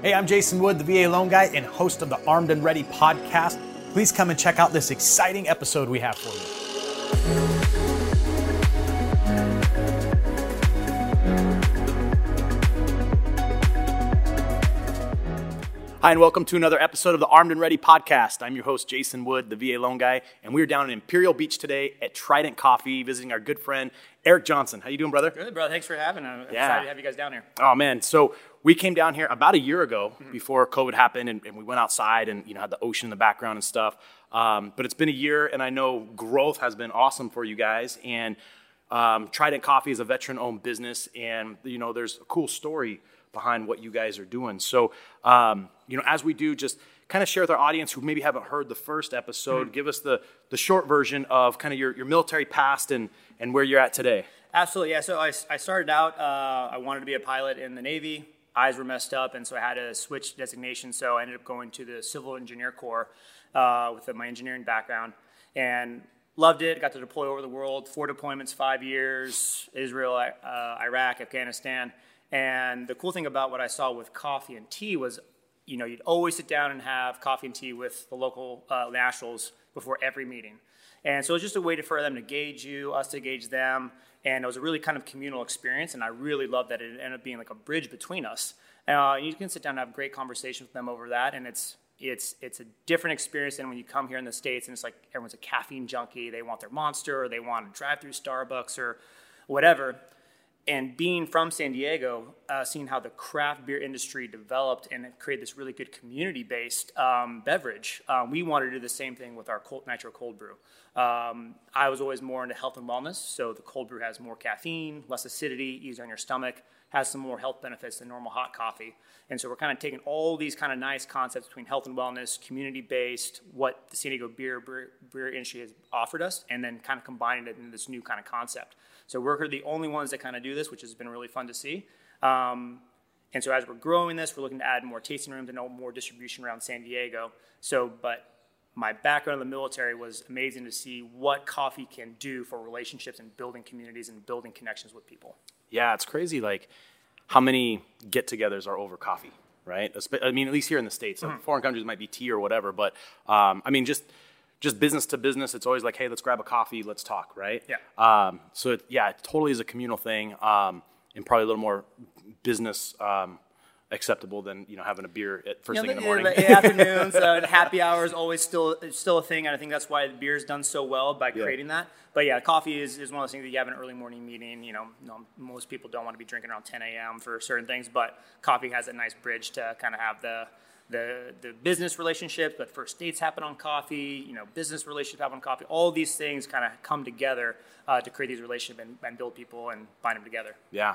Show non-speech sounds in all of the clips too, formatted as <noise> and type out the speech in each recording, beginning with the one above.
Hey, I'm Jason Wood, the VA Loan Guy and host of the Armed and Ready podcast. Please come and check out this exciting episode we have for you. Hi, and welcome to another episode of the Armed and Ready podcast. I'm your host, Jason Wood, the VA Loan Guy, and we're down in Imperial Beach today at Trident Coffee, visiting our good friend Eric Johnson. How you doing, brother? Good, bro. Thanks for having me. I'm Yeah. excited to have you guys down here. Oh man, so we came down here about a year ago before COVID happened, and, and we went outside and you know had the ocean in the background and stuff. Um, but it's been a year, and I know growth has been awesome for you guys. And um, Trident Coffee is a veteran-owned business, and you know there's a cool story behind what you guys are doing. So um, you know, as we do, just kind of share with our audience who maybe haven't heard the first episode. Give us the the short version of kind of your, your military past and and where you're at today. Absolutely, yeah. So I, I started out, uh, I wanted to be a pilot in the Navy. Eyes were messed up, and so I had to switch designation. So I ended up going to the Civil Engineer Corps uh, with my engineering background and loved it. Got to deploy over the world, four deployments, five years Israel, uh, Iraq, Afghanistan. And the cool thing about what I saw with coffee and tea was you know, you'd always sit down and have coffee and tea with the local uh, nationals before every meeting. And so it was just a way to, for them to gauge you, us to gauge them. And it was a really kind of communal experience. And I really loved that it ended up being like a bridge between us. Uh, you can sit down and have great conversations with them over that. And it's, it's, it's a different experience than when you come here in the States and it's like everyone's a caffeine junkie. They want their monster or they want to drive through Starbucks or whatever and being from San Diego, uh, seeing how the craft beer industry developed and created this really good community-based um, beverage, um, we wanted to do the same thing with our cold, nitro cold brew. Um, I was always more into health and wellness, so the cold brew has more caffeine, less acidity, easier on your stomach, has some more health benefits than normal hot coffee. And so we're kind of taking all these kind of nice concepts between health and wellness, community-based, what the San Diego beer, beer, beer industry has offered us, and then kind of combining it into this new kind of concept. So we're the only ones that kind of do this, which has been really fun to see. Um, and so as we're growing this, we're looking to add more tasting rooms and more distribution around San Diego. So, but my background in the military was amazing to see what coffee can do for relationships and building communities and building connections with people. Yeah, it's crazy. Like how many get-togethers are over coffee, right? I mean, at least here in the states. Mm-hmm. Foreign countries might be tea or whatever, but um, I mean, just just business to business, it's always like, hey, let's grab a coffee, let's talk, right? Yeah. Um, so it, yeah, it totally is a communal thing, um, and probably a little more business um, acceptable than you know having a beer at first You thing know, in the morning. the- the afternoons, <laughs> uh, happy hour is always still still a thing, and I think that's why the beer's done so well by Yeah. creating that. But yeah, coffee is, is one of those things that you have an early morning meeting. You know, no, most people don't want to be drinking around 10 a.m. for certain things, but coffee has a nice bridge to kind of have the the the business relationships, but first dates happen on coffee. You know, business relationships happen on coffee. All these things kind of come together uh, to create these relationships and, and build people and bind them together. yeah,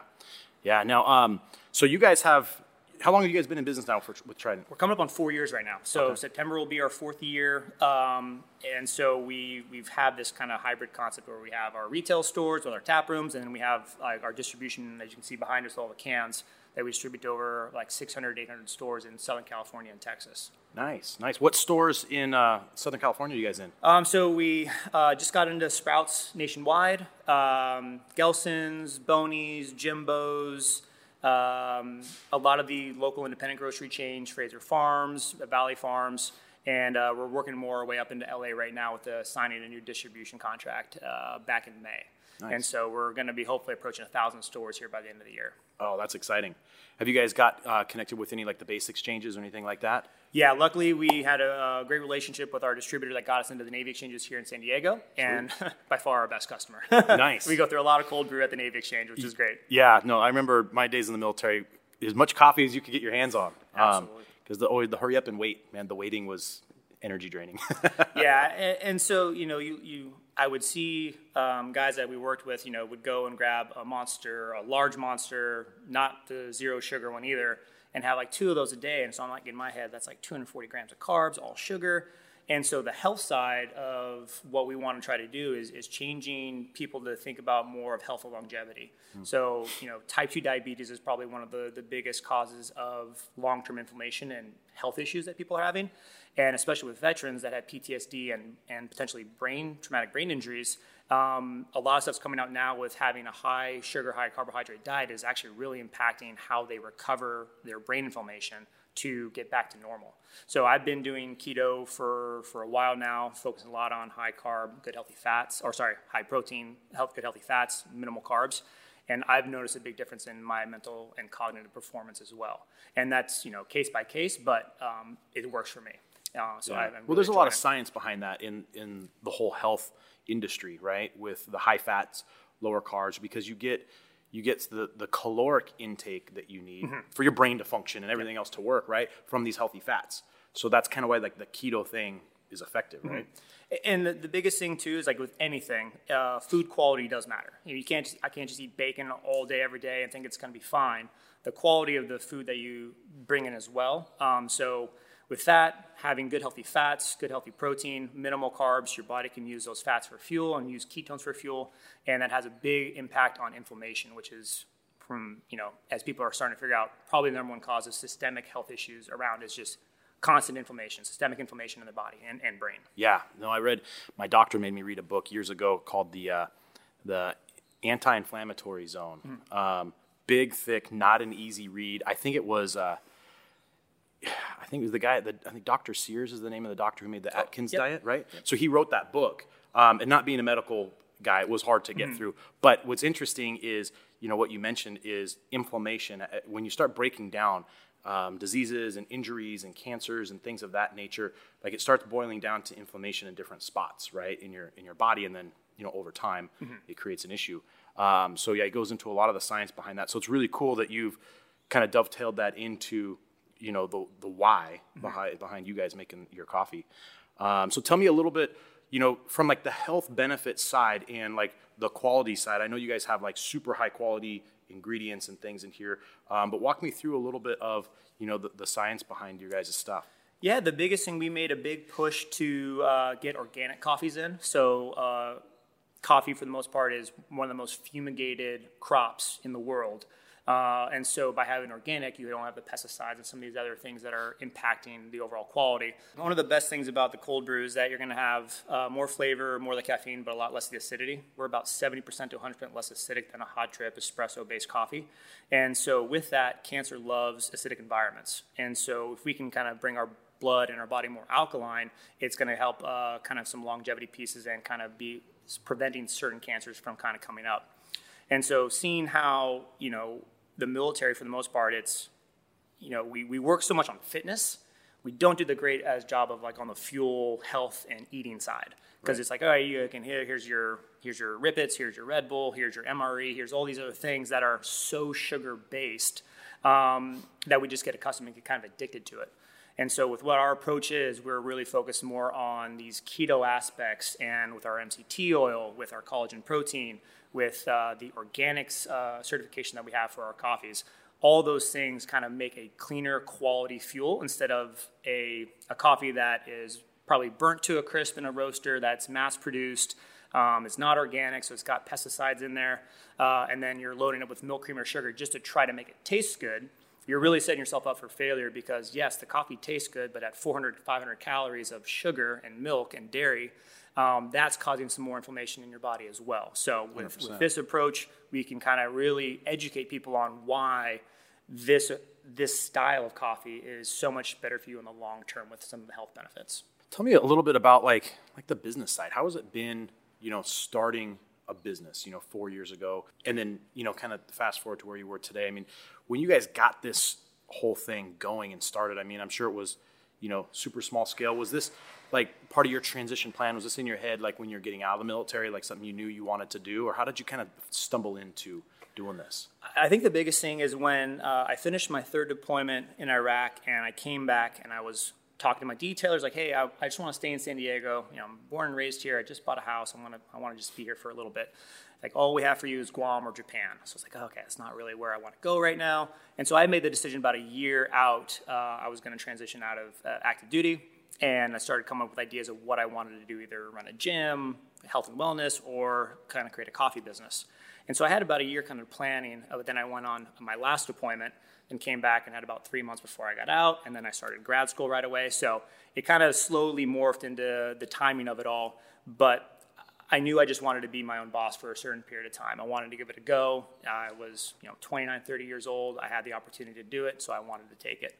yeah. Now, um, so you guys have how long have you guys been in business now for, with Trident? We're coming up on four years right now. So Okay. September will be our fourth year, um, and so we we've had this kind of hybrid concept where we have our retail stores with our tap rooms, and then we have like our distribution. As you can see behind us, all the cans that we distribute to over like 600, 800 stores in Southern California and Texas. Nice, nice. What stores in uh, Southern California are you guys in? Um, so we uh, just got into Sprouts nationwide, um, Gelson's, Boney's, Jimbo's, um, a lot of the local independent grocery chains, Frazier Farms, Valley Farms, and uh, we're working more our way up into LA right now with the signing a new distribution contract uh, back in May. Nice. And so we're going to be hopefully approaching a thousand stores here by the end of the year. Oh, that's exciting. Have you guys got uh, connected with any like the base exchanges or anything like that? Yeah, luckily we had a, a great relationship with our distributor that got us into the Navy exchanges here in San Diego, and <laughs> by far our best customer. Nice. <laughs> we go through a lot of cold brew at the Navy exchange, which is great. Yeah, no, I remember my days in the military. As much coffee as you could get your hands on. Absolutely. Because the always the hurry up and wait, man. The waiting was energy draining. <laughs> yeah, and, and so you know, you, you I would see um, guys that we worked with, you know, would go and grab a monster, a large monster, not the zero sugar one either, and have like two of those a day. And so I'm like in my head, that's like 240 grams of carbs, all sugar. And so the health side of what we want to try to do is, is changing people to think about more of health and longevity. So, you know, type 2 diabetes is probably one of the, the biggest causes of long-term inflammation and health issues that people are having. And especially with veterans that have PTSD and, and potentially brain, traumatic brain injuries, um, a lot of stuff's coming out now with having a high sugar, high carbohydrate diet is actually really impacting how they recover their brain inflammation to get back to normal. So I've been doing keto for, for a while now, focusing a lot on high carb, good healthy fats, or sorry, high protein, health, good healthy fats, minimal carbs. And I've noticed a big difference in my mental and cognitive performance as well. And that's, you know, case by case, but um, it works for me. Uh, so Yeah. I, well, really there's a lot enjoying of it. science behind that in in the whole health industry, right? With the high fats, lower carbs, because you get you get the the caloric intake that you need Mm-hmm. for your brain to function and everything else to work, right? From these healthy fats. So that's kind of why like the keto thing is effective, Mm-hmm. right? And the, the biggest thing too is like with anything, uh, food quality does matter. You, know, you can't just, I can't just eat bacon all day every day and think it's going to be fine. The quality of the food that you bring in as well. Um, so with that, having good healthy fats, good healthy protein, minimal carbs, your body can use those fats for fuel and use ketones for fuel, and that has a big impact on inflammation, which is from you know as people are starting to figure out probably the number one cause of systemic health issues around is just constant inflammation, systemic inflammation in the body and, and brain. Yeah, no, I read. My doctor made me read a book years ago called the uh, the Anti-Inflammatory Zone. Mm-hmm. Um, big, thick, not an easy read. I think it was. Uh, I think it was the guy. The, I think Dr. Sears is the name of the doctor who made the Atkins yep. diet, right? So he wrote that book. Um, and not being a medical guy, it was hard to Mm-hmm. get through. But what's interesting is, you know, what you mentioned is inflammation. Uh, When you start breaking down um, diseases and injuries and cancers and things of that nature, like it starts boiling down to inflammation in different spots, right, in your in your body, and then you know over time it creates an issue. Um, so yeah, it goes into a lot of the science behind that. So it's really cool that you've kind of dovetailed that into you know the the why behind behind you guys making your coffee. Um, so tell me a little bit, you know, from like the health benefit side and like the quality side. I know you guys have like super high quality ingredients and things in here, um, but walk me through a little bit of you know the, the science behind your guys' stuff. Yeah, the biggest thing we made a big push to uh, get organic coffees in. So, uh, coffee for the most part is one of the most fumigated crops in the world. Uh, and so, by having organic, you don't have the pesticides and some of these other things that are impacting the overall quality. One of the best things about the cold brew is that you're going to have uh, more flavor, more of the caffeine, but a lot less of the acidity. We're about 70% to 100% less acidic than a hot drip espresso based coffee. And so, with that, cancer loves acidic environments. And so, if we can kind of bring our blood and our body more alkaline, it's going to help uh, kind of some longevity pieces and kind of be preventing certain cancers from kind of coming up. And so seeing how, you know, the military for the most part, it's, you know, we, we work so much on fitness. We don't do the great as job of like on the fuel, health, and eating side. Because it's like, all right, you can here, here's your here's your Rip Its, here's your Red Bull, here's your MRE, here's all these other things that are so sugar based um, that we just get accustomed and get kind of addicted to it. And so, with what our approach is, we're really focused more on these keto aspects, and with our MCT oil, with our collagen protein, with uh, the organics uh, certification that we have for our coffees. All those things kind of make a cleaner quality fuel instead of a, a coffee that is probably burnt to a crisp in a roaster that's mass produced. Um, it's not organic, so it's got pesticides in there. Uh, and then you're loading it with milk, cream, or sugar just to try to make it taste good you're really setting yourself up for failure because yes, the coffee tastes good, but at 400 500 calories of sugar and milk and dairy, um, that's causing some more inflammation in your body as well. So with, with this approach, we can kind of really educate people on why this this style of coffee is so much better for you in the long term with some of the health benefits. Tell me a little bit about like like the business side. How has it been, you know, starting a business, you know, four years ago, and then you know, kind of fast forward to where you were today. I mean, when you guys got this whole thing going and started, I mean, I'm sure it was, you know, super small scale. Was this like part of your transition plan? Was this in your head, like when you're getting out of the military, like something you knew you wanted to do, or how did you kind of stumble into doing this? I think the biggest thing is when uh, I finished my third deployment in Iraq and I came back and I was talking to my detailers like, hey, I, I just want to stay in San Diego. You know, I'm born and raised here. I just bought a house. I want to I want to just be here for a little bit. Like all we have for you is Guam or Japan. So it's like, okay, it's not really where I want to go right now. And so I made the decision about a year out. Uh, I was going to transition out of uh, active duty, and I started coming up with ideas of what I wanted to do: either run a gym, health and wellness, or kind of create a coffee business. And so I had about a year kind of planning, uh, but then I went on my last deployment and came back and had about three months before I got out, and then I started grad school right away. So it kind of slowly morphed into the timing of it all. But I knew I just wanted to be my own boss for a certain period of time. I wanted to give it a go. I was, you know, 29, 30 years old. I had the opportunity to do it, so I wanted to take it.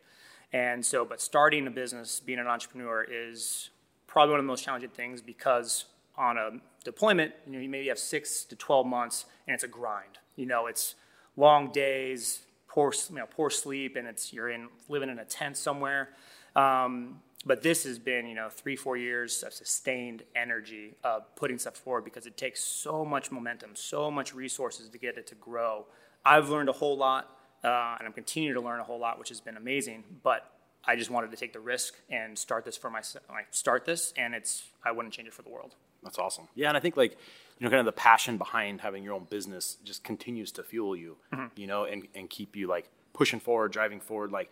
And so, but starting a business, being an entrepreneur is probably one of the most challenging things because on a deployment, you know, you maybe have six to 12 months and it's a grind. You know, it's long days, poor, you know, poor sleep, and it's, you're in, living in a tent somewhere. Um, but this has been you know three four years of sustained energy of putting stuff forward because it takes so much momentum so much resources to get it to grow i've learned a whole lot uh, and i'm continuing to learn a whole lot which has been amazing but i just wanted to take the risk and start this for myself like start this and it's i wouldn't change it for the world that's awesome yeah and i think like you know kind of the passion behind having your own business just continues to fuel you mm-hmm. you know and, and keep you like pushing forward driving forward like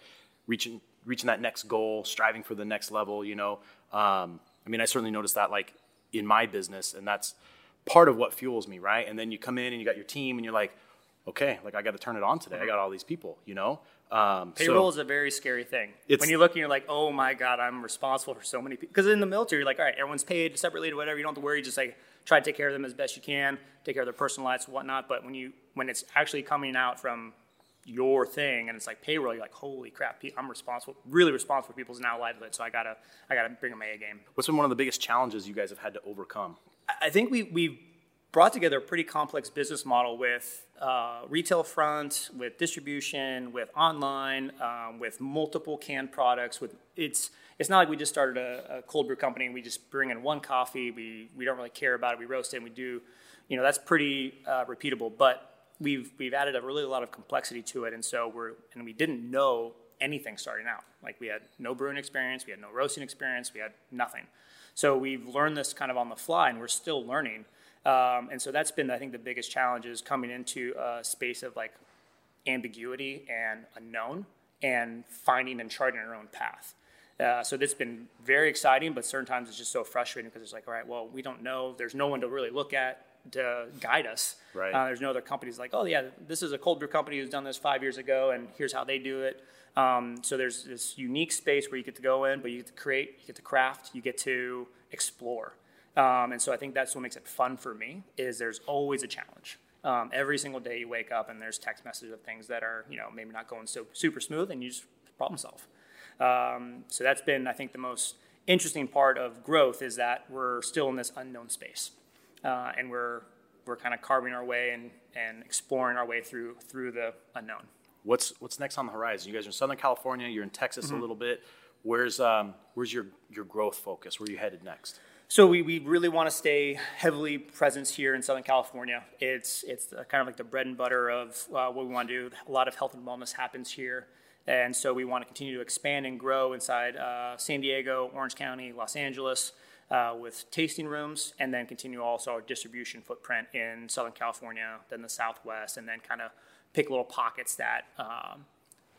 reaching reaching that next goal, striving for the next level. You know, um, I mean, I certainly noticed that like in my business, and that's part of what fuels me, right? And then you come in and you got your team, and you're like, okay, like I got to turn it on today. I got all these people, you know. Um, Payroll so is a very scary thing. When you look and you're like, oh my god, I'm responsible for so many people. Because in the military, you're like, all right, everyone's paid separately to whatever. You don't have to worry. Just like try to take care of them as best you can, take care of their personal lives, and whatnot. But when you when it's actually coming out from your thing and it's like payroll you're like holy crap i'm responsible really responsible for people's now livelihood so i gotta i gotta bring my a game what's been one of the biggest challenges you guys have had to overcome i think we we brought together a pretty complex business model with uh, retail front with distribution with online um, with multiple canned products with it's it's not like we just started a, a cold brew company and we just bring in one coffee we we don't really care about it we roast it and we do you know that's pretty uh, repeatable but we've we've added a really a lot of complexity to it, and so we're and we didn't know anything starting out. Like we had no brewing experience, we had no roasting experience, we had nothing. So we've learned this kind of on the fly, and we're still learning. Um, and so that's been, I think, the biggest challenge is coming into a space of like ambiguity and unknown, and finding and charting our own path. Uh, so has been very exciting, but certain times it's just so frustrating because it's like, all right, well, we don't know. There's no one to really look at to guide us. Right. Uh, there's no other companies like, oh yeah, this is a cold brew company who's done this five years ago, and here's how they do it. Um, so there's this unique space where you get to go in, but you get to create, you get to craft, you get to explore. Um, and so I think that's what makes it fun for me is there's always a challenge. Um, every single day you wake up and there's text messages of things that are you know maybe not going so super smooth, and you just problem solve. Um, so that's been I think the most interesting part of growth is that we're still in this unknown space uh, and we're we're kind of carving our way and, and exploring our way through through the unknown. What's what's next on the horizon? You guys are in Southern California. You're in Texas mm-hmm. a little bit. Where's um, where's your your growth focus? Where are you headed next? So we, we really want to stay heavily present here in Southern California. It's it's kind of like the bread and butter of uh, what we want to do. A lot of health and wellness happens here, and so we want to continue to expand and grow inside uh, San Diego, Orange County, Los Angeles uh, with tasting rooms, and then continue also our distribution footprint in Southern California, then the Southwest, and then kind of pick little pockets that um,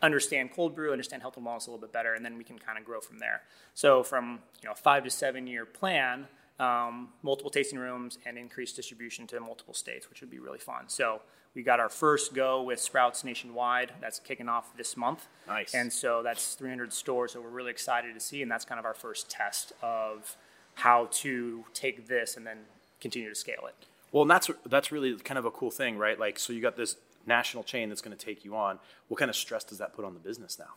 understand cold brew, understand health and wellness a little bit better, and then we can kind of grow from there. So from you know five to seven year plan, um, multiple tasting rooms and increased distribution to multiple states, which would be really fun. So we got our first go with Sprouts nationwide. That's kicking off this month. Nice. And so that's 300 stores. So we're really excited to see, and that's kind of our first test of how to take this and then continue to scale it. Well, and that's that's really kind of a cool thing, right? Like, so you got this national chain that's going to take you on. What kind of stress does that put on the business now?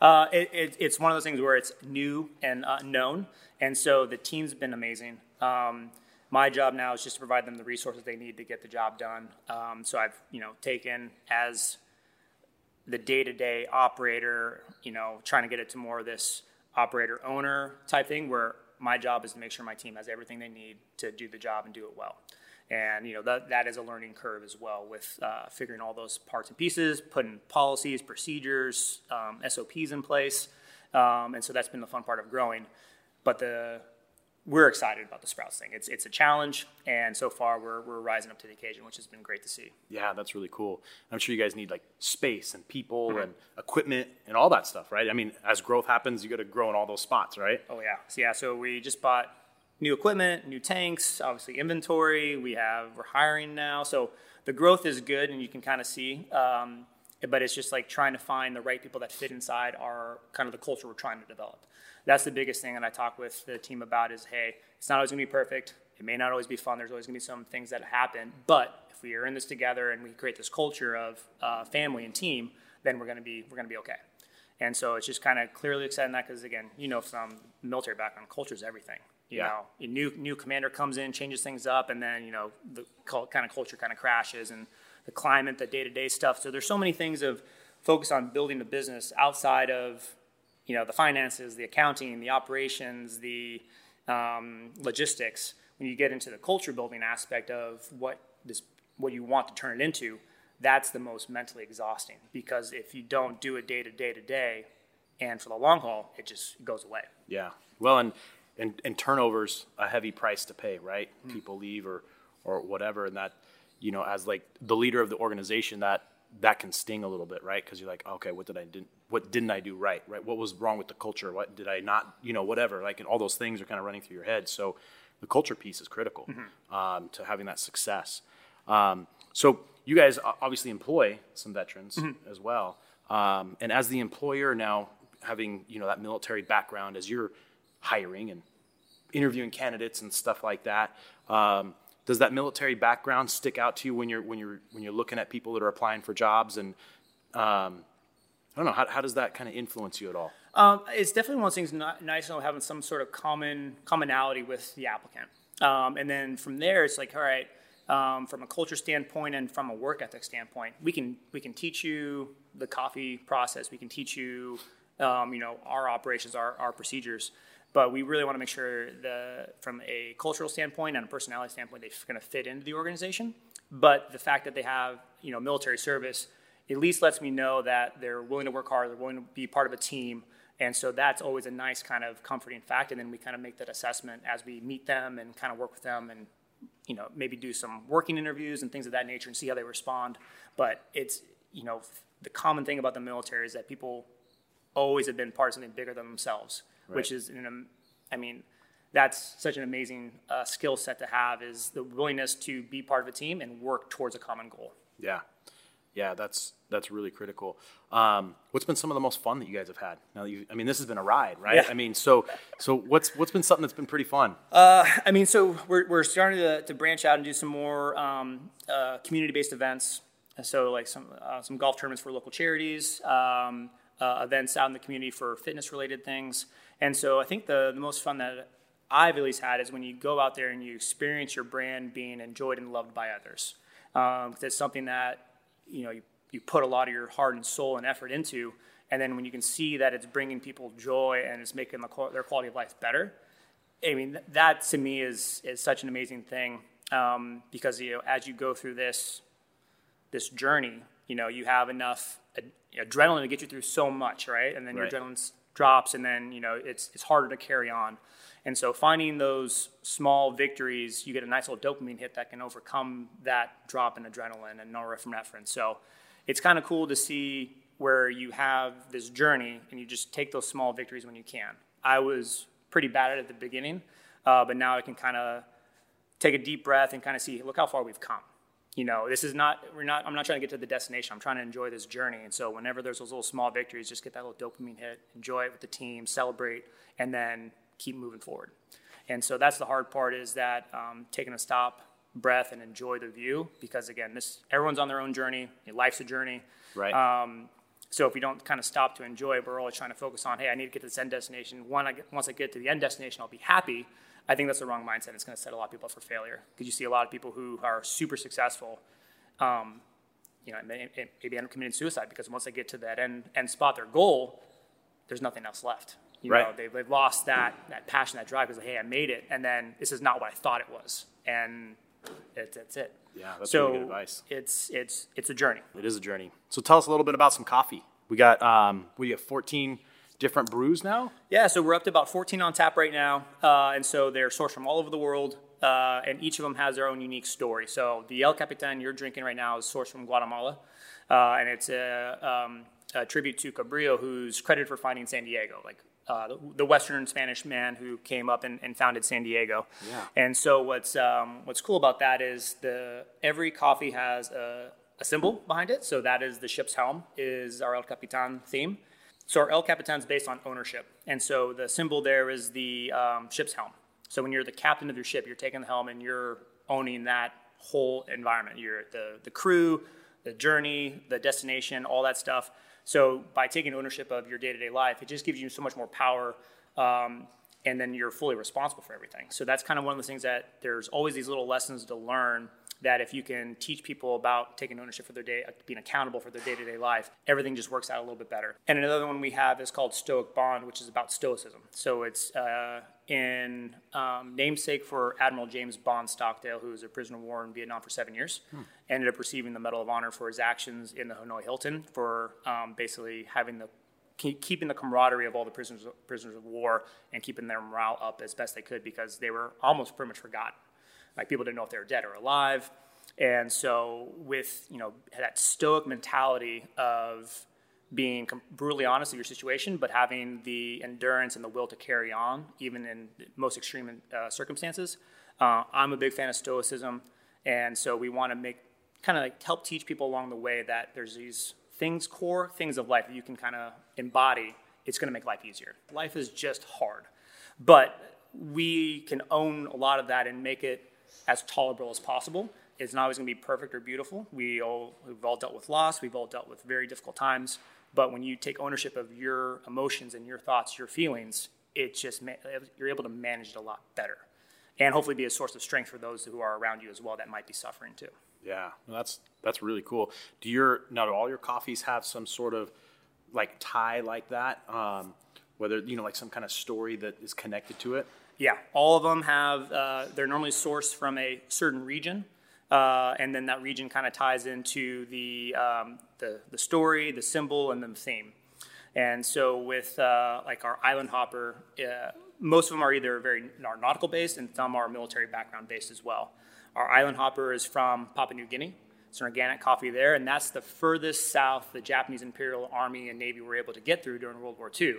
Uh, it, it, it's one of those things where it's new and unknown, and so the team's been amazing. Um, my job now is just to provide them the resources they need to get the job done. Um, so I've you know taken as the day-to-day operator, you know, trying to get it to more of this operator owner type thing where my job is to make sure my team has everything they need to do the job and do it well. And you know that that is a learning curve as well with uh, figuring all those parts and pieces, putting policies, procedures, um, SOPs in place, um, and so that's been the fun part of growing. But the we're excited about the Sprouts thing. It's it's a challenge, and so far we're we're rising up to the occasion, which has been great to see. Yeah, that's really cool. I'm sure you guys need like space and people mm-hmm. and equipment and all that stuff, right? I mean, as growth happens, you got to grow in all those spots, right? Oh yeah, so, yeah. So we just bought new equipment, new tanks, obviously inventory. We have we're hiring now, so the growth is good, and you can kind of see. Um, but it's just like trying to find the right people that fit inside our kind of the culture we're trying to develop that's the biggest thing that I talk with the team about is, hey, it's not always going to be perfect. It may not always be fun. There's always going to be some things that happen. But if we are in this together and we create this culture of uh, family and team, then we're to be we're to be okay. And so it's just kind of clearly exciting that because again, you know, from military background, culture is everything. You Yeah. know, a new new commander comes in, changes things up, and then you know the cult, kind of culture kind of crashes and the climate, the day to day stuff. So there's so many things of focus on building the business outside of you know the finances, the accounting, the operations, the um, logistics. When you get into the culture building aspect of what this what you want to turn it into, that's the most mentally exhausting because if you don't do it day to day to day, and for the long haul, it just goes away. Yeah. Well, and and, and turnovers a heavy price to pay, right? People leave or or whatever, and that you know, as like the leader of the organization, that that can sting a little bit, right? Because you're like, okay, what did I didn't what didn't I do right? Right? What was wrong with the culture? What did I not? You know, whatever. Like, and all those things are kind of running through your head. So the culture piece is critical um, to having that success. Um, so you guys obviously employ some veterans as well, um, and as the employer now, having you know that military background, as you're hiring and interviewing candidates and stuff like that, um, does that military background stick out to you when you're when you're when you're looking at people that are applying for jobs and um, I don't know how, how does that kind of influence you at all? Um, it's definitely one of those things ni- nice to having some sort of common commonality with the applicant. Um, and then from there, it's like, all right, um, from a culture standpoint and from a work ethic standpoint, we can we can teach you the coffee process. We can teach you, um, you know, our operations, our, our procedures. But we really want to make sure that from a cultural standpoint and a personality standpoint, they're going to fit into the organization. But the fact that they have, you know, military service at least lets me know that they're willing to work hard, they're willing to be part of a team. And so that's always a nice kind of comforting fact. And then we kind of make that assessment as we meet them and kind of work with them and, you know, maybe do some working interviews and things of that nature and see how they respond. But it's, you know, the common thing about the military is that people always have been part of something bigger than themselves, which is, an, I mean, that's such an amazing uh, skill set to have is the willingness to be part of a team and work towards a common goal. Yeah, yeah, that's that's really critical. Um, what's been some of the most fun that you guys have had? Now, you, I mean, this has been a ride, right? Yeah. I mean, so so what's what's been something that's been pretty fun? I mean, so we're, we're starting to, to branch out and do some more um, uh, community-based events. So like some uh, some golf tournaments for local charities, um, uh, events out in the community for fitness-related things. And so I think the, the most fun that I've at least had is when you go out there and you experience your brand being enjoyed and loved by others. Um, it's something that you know you, you put a lot of your heart and soul and effort into, and then when you can see that it's bringing people joy and it's making the, their quality of life better, I mean, that to me is is such an amazing thing um, because you know as you go through this this journey, you know you have enough adrenaline to get you through so much, right? And then Right. your adrenaline drops, and then you know it's it's harder to carry on. And so finding those small victories, you get a nice little dopamine hit that can overcome that drop in adrenaline and norepinephrine. So it's kind of cool to see where you have this journey and you just take those small victories when you can. I was pretty bad at it at the beginning, uh, but now I can kind of take a deep breath and kind of see, look how far we've come. You know, this is not, we're not, I'm not trying to get to the destination. I'm trying to enjoy this journey. And so whenever there's those little small victories, just get that little dopamine hit, enjoy it with the team, celebrate, and then keep moving forward. And so that's the hard part is that um, taking a stop, breath, and enjoy the view because again, this everyone's on their own journey. Life's a journey. Right. Um, so if we don't kind of stop to enjoy it, we're always trying to focus on, hey, I need to get to this end destination. One, I get, once I get to the end destination, I'll be happy. I think that's the wrong mindset. It's going to set a lot of people up for failure because you see a lot of people who are super successful, um, you know, and may- and maybe end up committing suicide because once they get to that end, end spot, their goal, there's nothing else left. You know, Right. they've, they've lost that, that passion, that drive because, hey, I made it, and then this is not what I thought it was. And it, that's it. Yeah, that's so really good advice. It's, it's, it's a journey. It is a journey. So tell us a little bit about some coffee. We got um, we have 14 different brews now. Yeah, so we're up to about 14 on tap right now, uh, and so they're sourced from all over the world, uh, and each of them has their own unique story. So the El Capitan you're drinking right now is sourced from Guatemala, uh, and it's a, um, a tribute to Cabrillo, who's credited for finding San Diego, like uh, the, the Western Spanish man who came up and, and founded San Diego. Yeah. And so what's um, what's cool about that is the every coffee has a, a symbol behind it. So that is the ship's helm, is our El Capitan theme. So our El Capitan is based on ownership, and so the symbol there is the um, ship's helm. So when you're the captain of your ship, you're taking the helm and you're owning that whole environment. You're the the crew, the journey, the destination, all that stuff. So by taking ownership of your day-to-day life, it just gives you so much more power. Um, and then you're fully responsible for everything. So that's kind of one of the things that there's always these little lessons to learn that if you can teach people about taking ownership for their day, being accountable for their day-to-day life, everything just works out a little bit better. And another one we have is called Stoic Bond, which is about stoicism. So it's uh, in um, namesake for Admiral James Bond Stockdale, who was a prisoner of war in Vietnam for seven years, hmm. ended up receiving the Medal of Honor for his actions in the Hanoi Hilton for um, basically having the keeping the camaraderie of all the prisoners prisoners of war and keeping their morale up as best they could because they were almost pretty much forgotten. Like people didn't know if they were dead or alive. And so, with you know that stoic mentality of being brutally honest with your situation, but having the endurance and the will to carry on, even in the most extreme uh, circumstances, uh, I'm a big fan of stoicism, and so we want to make kind of like help teach people along the way that there's these things, core things of life that you can kind of embody. It's going to make life easier. Life is just hard, but we can own a lot of that and make it as tolerable as possible. It's not always going to be perfect or beautiful. We all, we've all dealt with loss. We've all dealt with very difficult times. But when you take ownership of your emotions and your thoughts, your feelings, it just you're able to manage it a lot better, and hopefully be a source of strength for those who are around you as well that might be suffering too. Yeah, that's that's really cool. Do your now do all your coffees have some sort of like tie like that? Um, whether you know like some kind of story that is connected to it? Yeah, all of them have. Uh, they're normally sourced from a certain region, uh, and then that region kind of ties into the, um, the the story, the symbol, and the theme. And so with uh, like our island hopper, uh, most of them are either very nautical based, and some are military background based as well. Our island hopper is from Papua New Guinea. It's an organic coffee there, and that's the furthest south the Japanese Imperial Army and Navy were able to get through during World War II.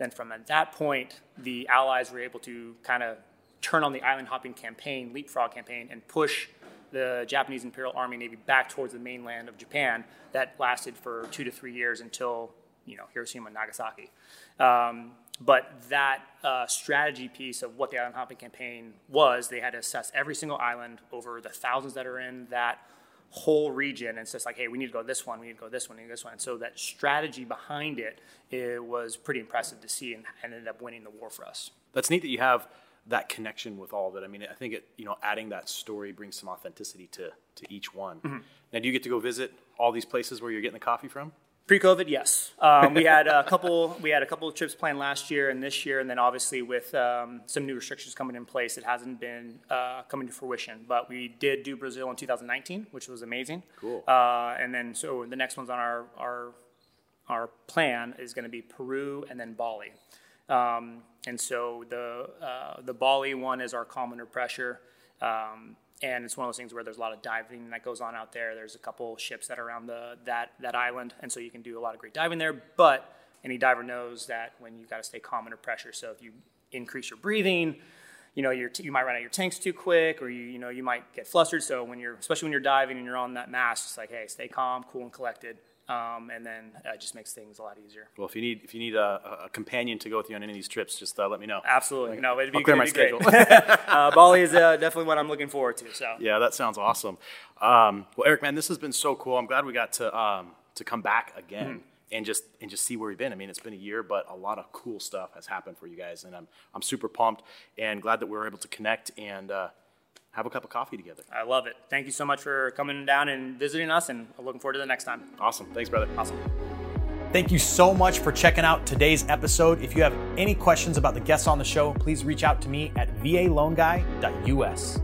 Then from that point, the Allies were able to kind of turn on the island hopping campaign, leapfrog campaign, and push the Japanese Imperial Army Navy back towards the mainland of Japan. That lasted for two to three years until you know Hiroshima and Nagasaki. Um, but that uh, strategy piece of what the island hopping campaign was, they had to assess every single island over the thousands that are in that whole region. And it's just like hey we need to go this one we need to go this one we need to this one. And so that strategy behind it, it was pretty impressive to see and, and ended up winning the war for us. That's neat that you have that connection with all of it. I mean i think it you know adding that story brings some authenticity to to each one. Mm-hmm. now do you get to go visit all these places where you're getting the coffee from Pre-COVID, yes. Um, we had a couple. We had a couple of trips planned last year and this year, and then obviously with um, some new restrictions coming in place, it hasn't been uh, coming to fruition. But we did do Brazil in 2019, which was amazing. Cool. Uh, and then so the next one's on our our our plan is going to be Peru and then Bali. Um, and so the uh, the Bali one is our calm under pressure. And it's one of those things where there's a lot of diving that goes on out there. There's a couple ships that are around the that that island, and so you can do a lot of great diving there. But any diver knows that when you've got to stay calm under pressure. So if you increase your breathing, you know you might run out your tanks too quick, or you you know you might get flustered. So when you're especially when you're diving and you're on that mast, it's like hey, stay calm, cool, and collected um, and then uh, it just makes things a lot easier. Well, if you need if you need a, a companion to go with you on any of these trips, just uh, let me know. Absolutely, like, no, it'd be, I'll clear my schedule. <laughs> <laughs> uh, Bali is uh, definitely what I'm looking forward to. So yeah, that sounds awesome. Um, well, Eric, man, this has been so cool. I'm glad we got to um, to come back again. Mm-hmm. And just and just see where we've been. I mean, it's been a year, but a lot of cool stuff has happened for you guys, and I'm I'm super pumped and glad that we were able to connect and uh, have a cup of coffee together. I love it. Thank you so much for coming down and visiting us, and I'm looking forward to the next time. Awesome. Thanks, brother. Awesome. Thank you so much for checking out today's episode. If you have any questions about the guests on the show, please reach out to me at valoanguy.us.